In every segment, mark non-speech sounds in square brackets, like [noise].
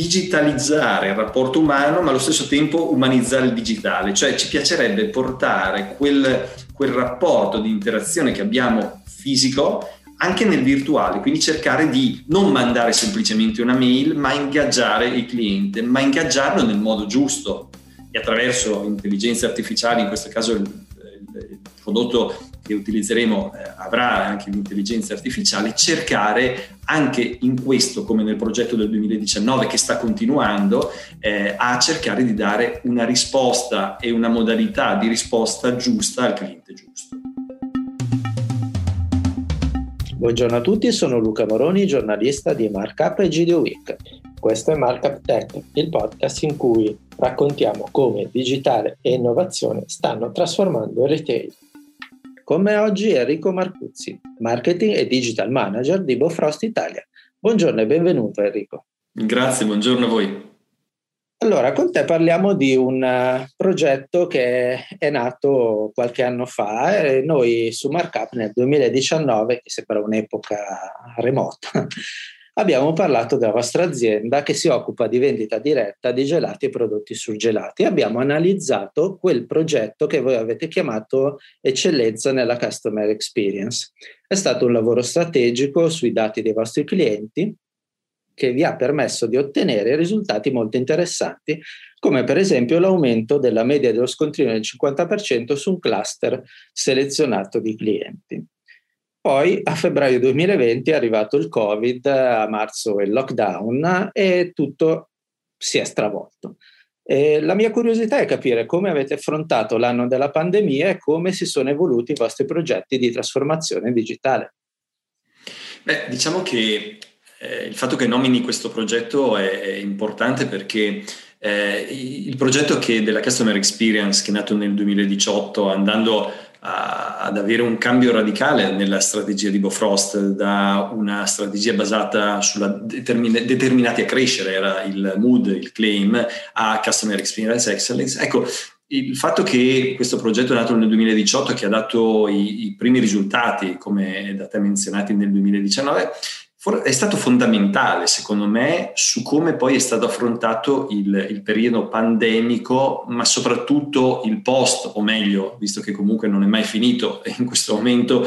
digitalizzare il rapporto umano, ma allo stesso tempo umanizzare il digitale, cioè ci piacerebbe portare quel, quel rapporto di interazione che abbiamo fisico anche nel virtuale, quindi cercare di non mandare semplicemente una mail, ma ingaggiare il cliente, ma ingaggiarlo nel modo giusto. E attraverso intelligenze artificiali, in questo caso il, il prodotto che utilizzeremo eh, avrà anche l'intelligenza artificiale, cercare anche in questo, come nel progetto del 2019 che sta continuando, eh, a cercare di dare una risposta e una modalità di risposta giusta al cliente giusto. Buongiorno a tutti, sono Luca Moroni, giornalista di Markup e GDO Week. Questo è Markup Tech, il podcast in cui raccontiamo come digitale e innovazione stanno trasformando il retail. Con me oggi Enrico Marcuzzi, marketing e digital manager di Bofrost Italia. Buongiorno e benvenuto Enrico. Grazie, buongiorno a voi. Allora, con te parliamo di un uh, progetto che è nato qualche anno fa e noi su Markup nel 2019, che sembra un'epoca remota, abbiamo parlato della vostra azienda che si occupa di vendita diretta di gelati e prodotti surgelati. Abbiamo analizzato quel progetto che voi avete chiamato eccellenza nella customer experience. È stato un lavoro strategico sui dati dei vostri clienti che vi ha permesso di ottenere risultati molto interessanti, come per esempio l'aumento della media dello scontrino del 50% su un cluster selezionato di clienti. Poi a febbraio 2020 è arrivato il Covid, a marzo il lockdown e tutto si è stravolto. E la mia curiosità è capire come avete affrontato l'anno della pandemia e come si sono evoluti i vostri progetti di trasformazione digitale. Beh, diciamo che eh, il fatto che nomini questo progetto è, è importante perché eh, il progetto che della Customer Experience che è nato nel 2018 andando a, ad avere un cambio radicale nella strategia di Bofrost da una strategia basata sulla determin- determinati a crescere era il mood, il claim a Customer Experience Excellence. Ecco, il fatto che questo progetto è nato nel 2018 che ha dato i, i primi risultati, come da te menzionati nel 2019, è stato fondamentale, secondo me, su come poi è stato affrontato il, il, periodo pandemico, ma soprattutto il post, o meglio, visto che comunque non è mai finito [laughs] in questo momento,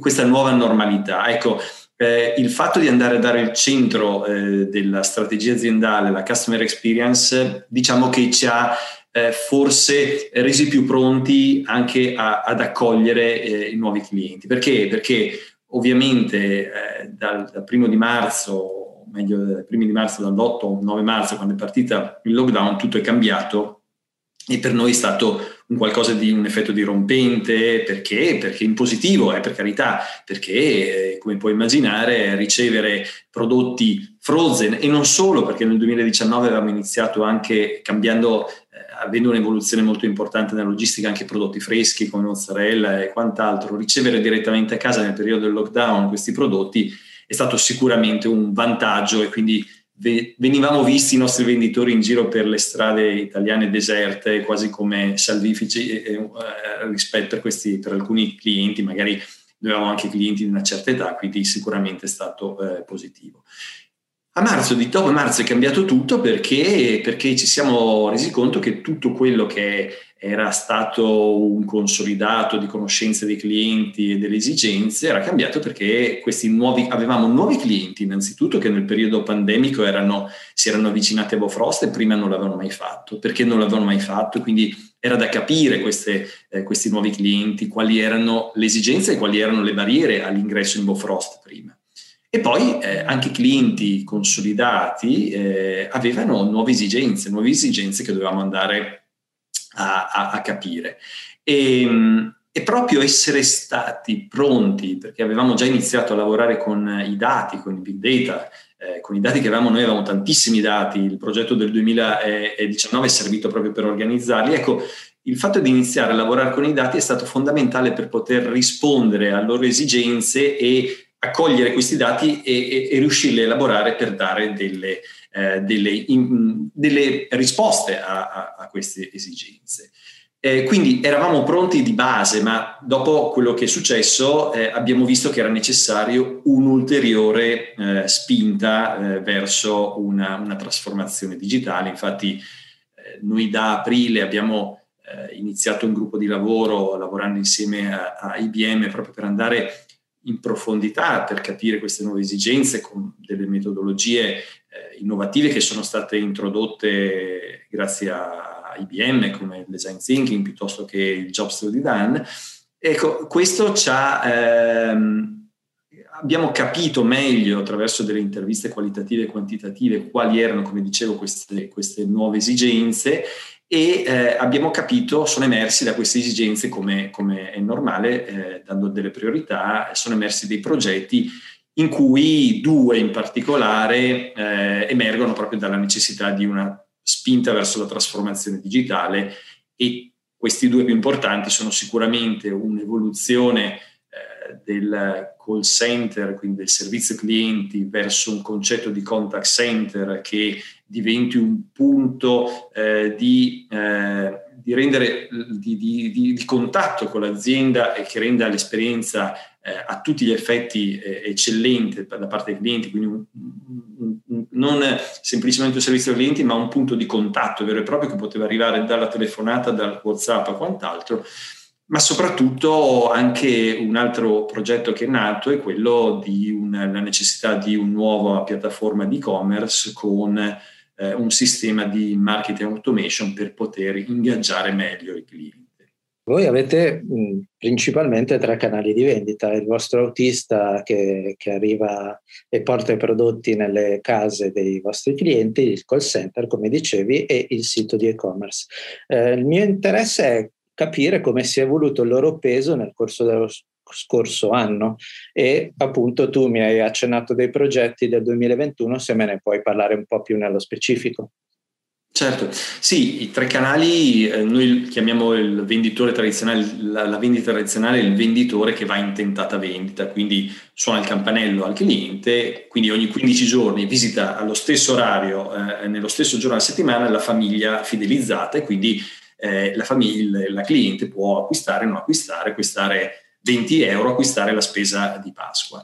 questa nuova normalità. Ecco, eh, il fatto di andare a dare il centro eh, della strategia aziendale, la customer experience, diciamo che ci ha eh, forse resi più pronti anche a, ad accogliere eh, i nuovi clienti. Perché? Perché Ovviamente eh, dal, dal, primo di marzo, meglio dal primo di marzo, dall'8 al 9 marzo, quando è partita il lockdown, tutto è cambiato e per noi è stato un qualcosa di un effetto dirompente, perché? Perché in positivo, eh, per carità, perché eh, come puoi immaginare ricevere prodotti frozen e non solo, perché nel 2019 avevamo iniziato anche cambiando avendo un'evoluzione molto importante nella logistica, anche prodotti freschi come mozzarella e quant'altro, ricevere direttamente a casa nel periodo del lockdown questi prodotti è stato sicuramente un vantaggio e quindi venivamo visti i nostri venditori in giro per le strade italiane deserte, quasi come salvifici eh, eh, rispetto per, questi, per alcuni clienti, magari avevamo anche clienti di una certa età, quindi sicuramente è stato eh, positivo. A marzo, di dopo marzo è cambiato tutto perché, perché, ci siamo resi conto che tutto quello che era stato un consolidato di conoscenze dei clienti e delle esigenze era cambiato perché questi nuovi, avevamo nuovi clienti innanzitutto che nel periodo pandemico erano, si erano avvicinati a Bofrost e prima non l'avevano mai fatto. Perché non l'avevano mai fatto? Quindi era da capire queste, eh, questi nuovi clienti, quali erano le esigenze e quali erano le barriere all'ingresso in Bofrost prima. E poi eh, anche clienti consolidati eh, avevano nuove esigenze, nuove esigenze che dovevamo andare a, a, a capire. E, ehm, e, proprio essere stati pronti, perché avevamo già iniziato a lavorare con i dati, con i big data, eh, con i dati che avevamo, noi avevamo tantissimi dati, il progetto del 2019 è servito proprio per organizzarli. Ecco, il fatto di iniziare a lavorare con i dati è stato fondamentale per poter rispondere alle loro esigenze e accogliere questi dati e, e, e riuscirli a elaborare per dare delle, eh, delle, in, delle risposte a, a, a, queste esigenze. Eh, quindi eravamo pronti di base, ma dopo quello che è successo eh, abbiamo visto che era necessario un'ulteriore eh, spinta eh, verso una, una, trasformazione digitale. Infatti eh, noi da aprile abbiamo iniziato un gruppo di lavoro lavorando insieme a, a, IBM proprio per andare in profondità, per capire queste nuove esigenze con delle metodologie innovative che sono state introdotte grazie a IBM come il design thinking piuttosto che il job study done. Ecco, questo ci ha, ehm, abbiamo capito meglio attraverso delle interviste qualitative e quantitative quali erano, come dicevo, queste, queste nuove esigenze e eh, abbiamo capito, sono emersi da queste esigenze come, come è normale, eh, dando delle priorità, sono emersi dei progetti in cui due in particolare eh, emergono proprio dalla necessità di una spinta verso la trasformazione digitale e questi due più importanti sono sicuramente un'evoluzione eh, del call center, quindi del servizio clienti, verso un concetto di contact center che diventi un punto eh, di, eh, di, rendere, di, di, di, contatto con l'azienda e che renda l'esperienza eh, a tutti gli effetti eh, eccellente da parte dei clienti, quindi un, un, un, non semplicemente un servizio clienti, ma un punto di contatto vero e proprio che poteva arrivare dalla telefonata, dal WhatsApp a quant'altro, ma soprattutto anche un altro progetto che è nato è quello di una, la necessità di una nuova piattaforma di e-commerce con eh, un sistema di marketing automation per poter ingaggiare meglio i clienti. Voi avete mh, principalmente tre canali di vendita, il vostro autista che, che, arriva e porta i prodotti nelle case dei vostri clienti, il call center, come dicevi, e il sito di e-commerce. Eh, il mio interesse è capire come si è evoluto il loro peso nel corso dello scorso anno e appunto tu mi hai accennato dei progetti del 2021, se me ne puoi parlare un po' più nello specifico. Certo, sì, i tre canali eh, noi chiamiamo il venditore tradizionale, la, la, vendita tradizionale il venditore che va in tentata vendita, quindi suona il campanello al cliente, quindi ogni 15 giorni visita allo stesso orario, eh, nello stesso giorno della settimana la famiglia fidelizzata e quindi eh, la, famiglia, la cliente può acquistare, non acquistare, acquistare 20 euro, acquistare la spesa di Pasqua.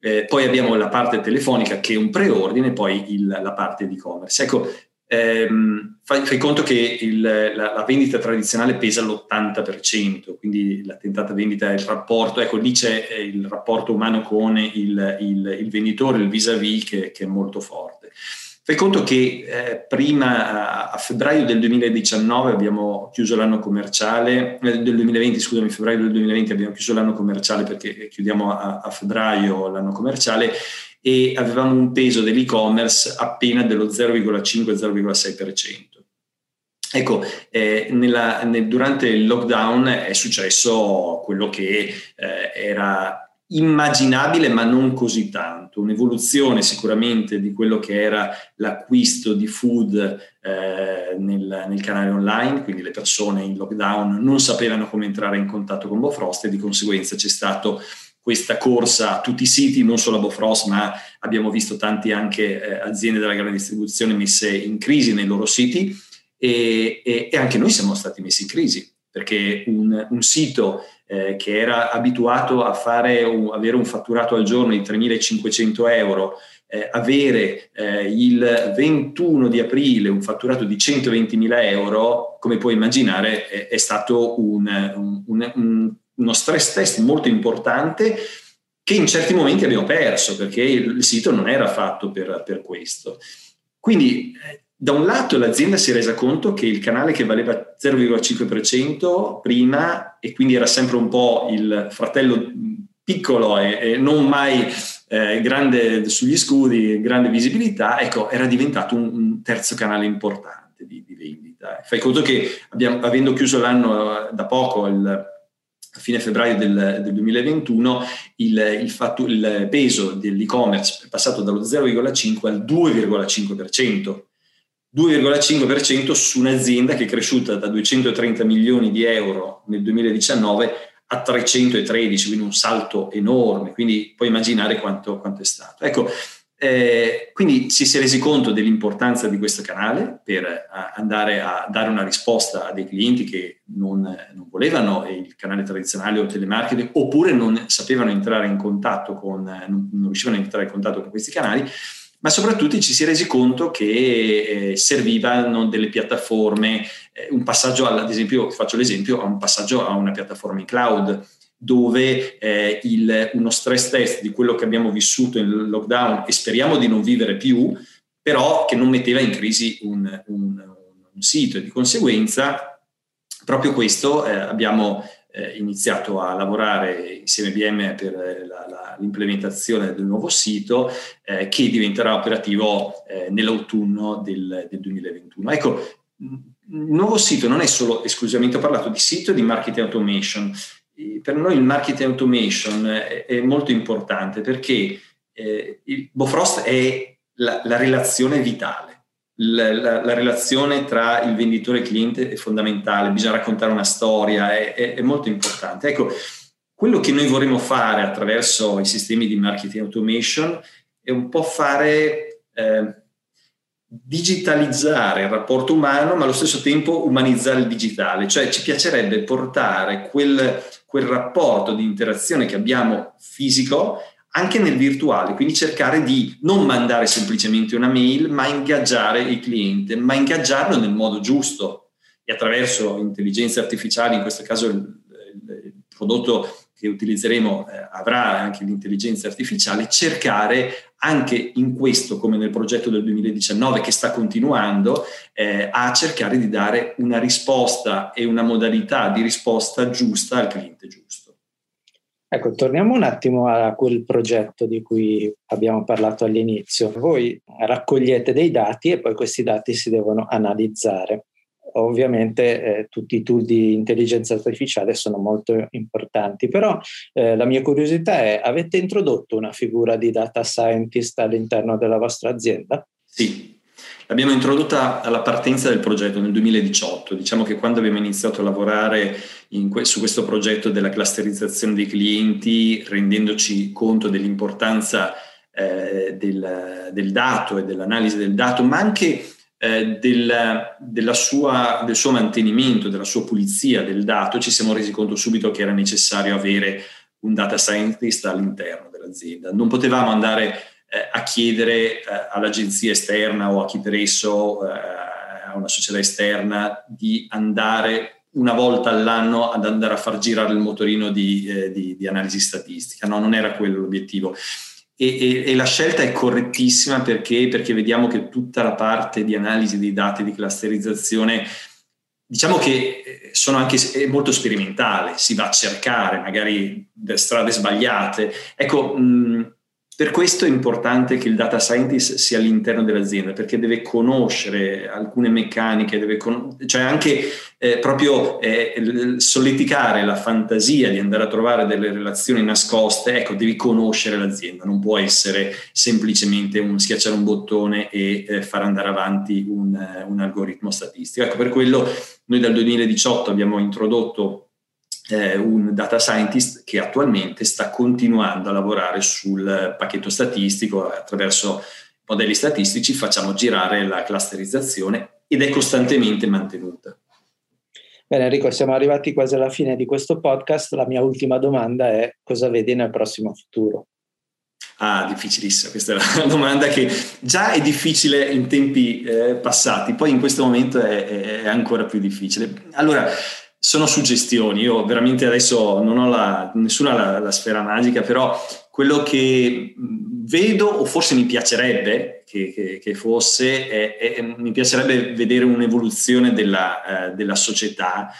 Eh, poi abbiamo la parte telefonica che è un preordine, poi il, la parte di e-commerce. Ecco, ehm, fai, fai, conto che il, la, la, vendita tradizionale pesa l'80%, quindi la tentata vendita è il rapporto, ecco lì c'è eh, il rapporto umano con il, il, venditore, il vis-à-vis che, che è molto forte. Fai conto che eh, prima, a febbraio del 2019, abbiamo chiuso l'anno commerciale, eh, del 2020, scusami, febbraio del 2020 abbiamo chiuso l'anno commerciale perché chiudiamo a, a febbraio l'anno commerciale e avevamo un peso dell'e-commerce appena dello 0,5-0,6%. Ecco, eh, nella, nel, durante il lockdown è successo quello che eh, era immaginabile ma non così tanto, un'evoluzione sicuramente di quello che era l'acquisto di food eh, nel, nel, canale online, quindi le persone in lockdown non sapevano come entrare in contatto con Bofrost e di conseguenza c'è stato questa corsa a tutti i siti, non solo a Bofrost, ma abbiamo visto tante anche eh, aziende della grande distribuzione messe in crisi nei loro siti e, e, e anche noi siamo stati messi in crisi perché un, un sito eh, che era abituato a un, avere un fatturato al giorno di 3.500 euro, eh, avere eh, il 21 di aprile un fatturato di 120.000 euro, come puoi immaginare, è, è stato un, uno stress test molto importante che in certi momenti abbiamo perso perché il sito non era fatto per, per questo. Quindi eh, da un lato l'azienda si è resa conto che il canale che valeva 0,5% prima e quindi era sempre un po' il fratello piccolo e, e non mai eh, grande sugli scudi, grande visibilità, ecco, era diventato un, un terzo canale importante di, di, vendita. Fai conto che abbiamo, avendo chiuso l'anno da poco, il, a fine febbraio del, del 2021 il, il, fatto, il, peso dell'e-commerce è passato dallo 0,5 al 2,5%. 2,5% su un'azienda che è cresciuta da 230 milioni di euro nel 2019 a 313, quindi un salto enorme, quindi puoi immaginare quanto, quanto è stato. Ecco, Eh, quindi ci si è resi conto dell'importanza di questo canale per eh, andare a dare una risposta a dei clienti che non, non, volevano il canale tradizionale o telemarketing oppure non sapevano entrare in contatto con, non riuscivano a entrare in contatto con questi canali ma soprattutto ci si è resi conto che eh, servivano delle piattaforme, eh, un passaggio, ad esempio, faccio l'esempio, a un passaggio a una piattaforma in cloud dove eh, il, uno stress test di quello che abbiamo vissuto in lockdown e speriamo di non vivere più, però che non metteva in crisi un, un, un sito. E di conseguenza proprio questo eh, abbiamo eh, iniziato a lavorare insieme a IBM per la, la, l'implementazione del nuovo sito eh, che diventerà operativo eh, nell'autunno del, del 2021. Ecco, il nuovo sito non è solo esclusivamente ho parlato di sito e di marketing automation, per noi il marketing automation è, molto importante perché eh, il Bofrost è la, la relazione vitale. La, la, la, relazione tra il venditore e il cliente è fondamentale, bisogna raccontare una storia, è, è, è, molto importante. Ecco, quello che noi vorremmo fare attraverso i sistemi di marketing automation è un po' fare, eh, digitalizzare il rapporto umano, ma allo stesso tempo umanizzare il digitale, cioè ci piacerebbe portare quel quel rapporto di interazione che abbiamo fisico anche nel virtuale, quindi cercare di non mandare semplicemente una mail, ma ingaggiare il cliente, ma ingaggiarlo nel modo giusto e attraverso intelligenze artificiali, in questo caso il, il, prodotto che utilizzeremo eh, avrà anche l'intelligenza artificiale, cercare anche in questo, come nel progetto del 2019 che sta continuando, eh, a cercare di dare una risposta e una modalità di risposta giusta al cliente giusto. Ecco, torniamo un attimo a quel progetto di cui abbiamo parlato all'inizio. Voi raccogliete dei dati e poi questi dati si devono analizzare ovviamente eh, tutti i tool di intelligenza artificiale sono molto importanti, però eh, la mia curiosità è, avete introdotto una figura di data scientist all'interno della vostra azienda? Sì, l'abbiamo introdotta alla partenza del progetto nel 2018. Diciamo che quando abbiamo iniziato a lavorare que- su questo progetto della clusterizzazione dei clienti, rendendoci conto dell'importanza eh, del, del dato e dell'analisi del dato, ma anche eh, del, sua, del, suo mantenimento, della sua pulizia del dato, ci siamo resi conto subito che era necessario avere un data scientist all'interno dell'azienda. Non potevamo andare eh, a chiedere eh, all'agenzia esterna o a chi per esso, eh, a una società esterna, di andare una volta all'anno ad andare a far girare il motorino di, eh, di, di analisi statistica. No, non era quello l'obiettivo e, e, e, la scelta è correttissima perché, perché vediamo che tutta la parte di analisi dei dati, di clusterizzazione, diciamo che eh, sono anche molto sperimentale, si va a cercare magari strade sbagliate. Ecco, mh, per questo è importante che il data scientist sia all'interno dell'azienda, perché deve conoscere alcune meccaniche, deve con- cioè anche eh, proprio eh, solleticare la fantasia di andare a trovare delle relazioni nascoste. Ecco, devi conoscere l'azienda, non può essere semplicemente un schiacciare un bottone e eh, far andare avanti un, un algoritmo statistico. Ecco, per quello noi dal 2018 abbiamo introdotto eh, un data scientist che attualmente sta continuando a lavorare sul pacchetto statistico attraverso modelli statistici facciamo girare la clusterizzazione ed è costantemente mantenuta. Bene Enrico, siamo arrivati quasi alla fine di questo podcast. La mia ultima domanda è cosa vedi nel prossimo futuro? Ah, difficilissima, questa è la [laughs] domanda che già è difficile in tempi eh, passati, poi in questo momento è, è ancora più difficile. Allora, sono suggestioni, io veramente adesso non ho la, nessuna la, la, sfera magica, però quello che vedo o forse mi piacerebbe che, che, che fosse, è, è, mi piacerebbe vedere un'evoluzione della, eh, della società.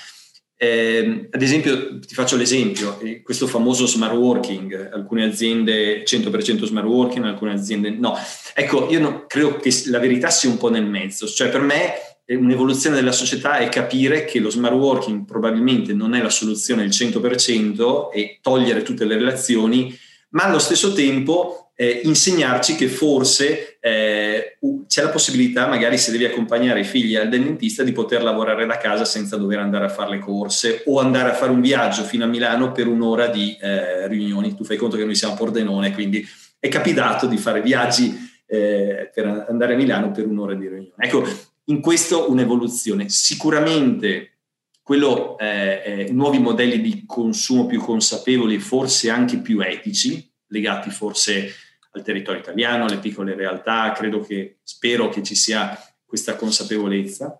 Eh, ad esempio, ti faccio l'esempio, eh, questo famoso smart working, alcune aziende 100% smart working, alcune aziende no. Ecco, io no, credo che la verità sia un po' nel mezzo, cioè per me un'evoluzione della società è capire che lo smart working probabilmente non è la soluzione al 100% e togliere tutte le relazioni, ma allo stesso tempo eh, insegnarci che forse eh, c'è la possibilità, magari se devi accompagnare i figli al dentista, di poter lavorare da casa senza dover andare a fare le corse o andare a fare un viaggio fino a Milano per un'ora di eh, riunioni. Tu fai conto che noi siamo a Pordenone, quindi è capitato di fare viaggi eh, per andare a Milano per un'ora di riunione. Ecco, in questo un'evoluzione. Sicuramente quello, eh, eh, nuovi modelli di consumo più consapevoli, forse anche più etici, legati forse al territorio italiano, alle piccole realtà, credo che, spero che ci sia questa consapevolezza.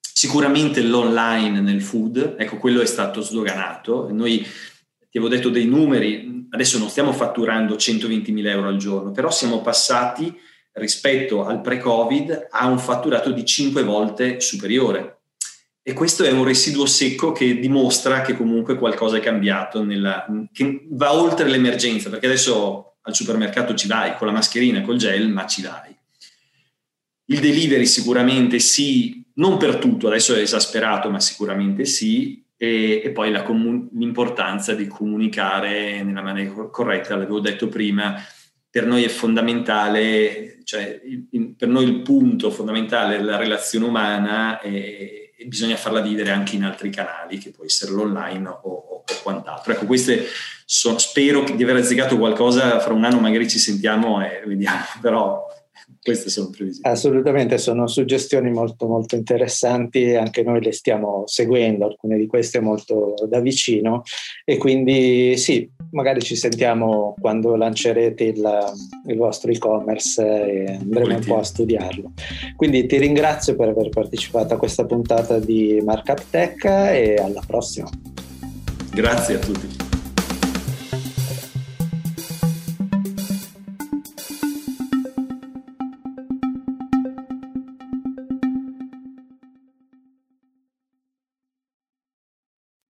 Sicuramente l'online nel food, ecco, quello è stato sdoganato. Noi ti avevo detto dei numeri, adesso non stiamo fatturando 120.000 euro al giorno, però siamo passati rispetto al pre-Covid a un fatturato di 5 volte superiore. E questo è un residuo secco che dimostra che comunque qualcosa è cambiato, nella, che va oltre l'emergenza, perché adesso al supermercato ci vai con la mascherina, col gel, ma ci vai. Il delivery sicuramente sì, non per tutto, adesso è esasperato, ma sicuramente sì, e, e poi comun- l'importanza di comunicare nella maniera corretta, l'avevo detto prima, per noi è fondamentale, cioè per noi il punto fondamentale è la relazione umana e, bisogna farla vivere anche in altri canali, che può essere l'online o, o, o quant'altro. Ecco, queste sono, spero di aver azzeccato qualcosa, fra un anno magari ci sentiamo e vediamo, [laughs] però queste sono previsioni. Assolutamente, sono suggestioni molto, molto interessanti, anche noi le stiamo seguendo, alcune di queste molto da vicino e quindi sì, magari ci sentiamo quando lancerete il, il vostro e-commerce e andremo un po' a studiarlo. Quindi ti ringrazio per aver partecipato a questa puntata di Markup Tech e alla prossima. Grazie a tutti.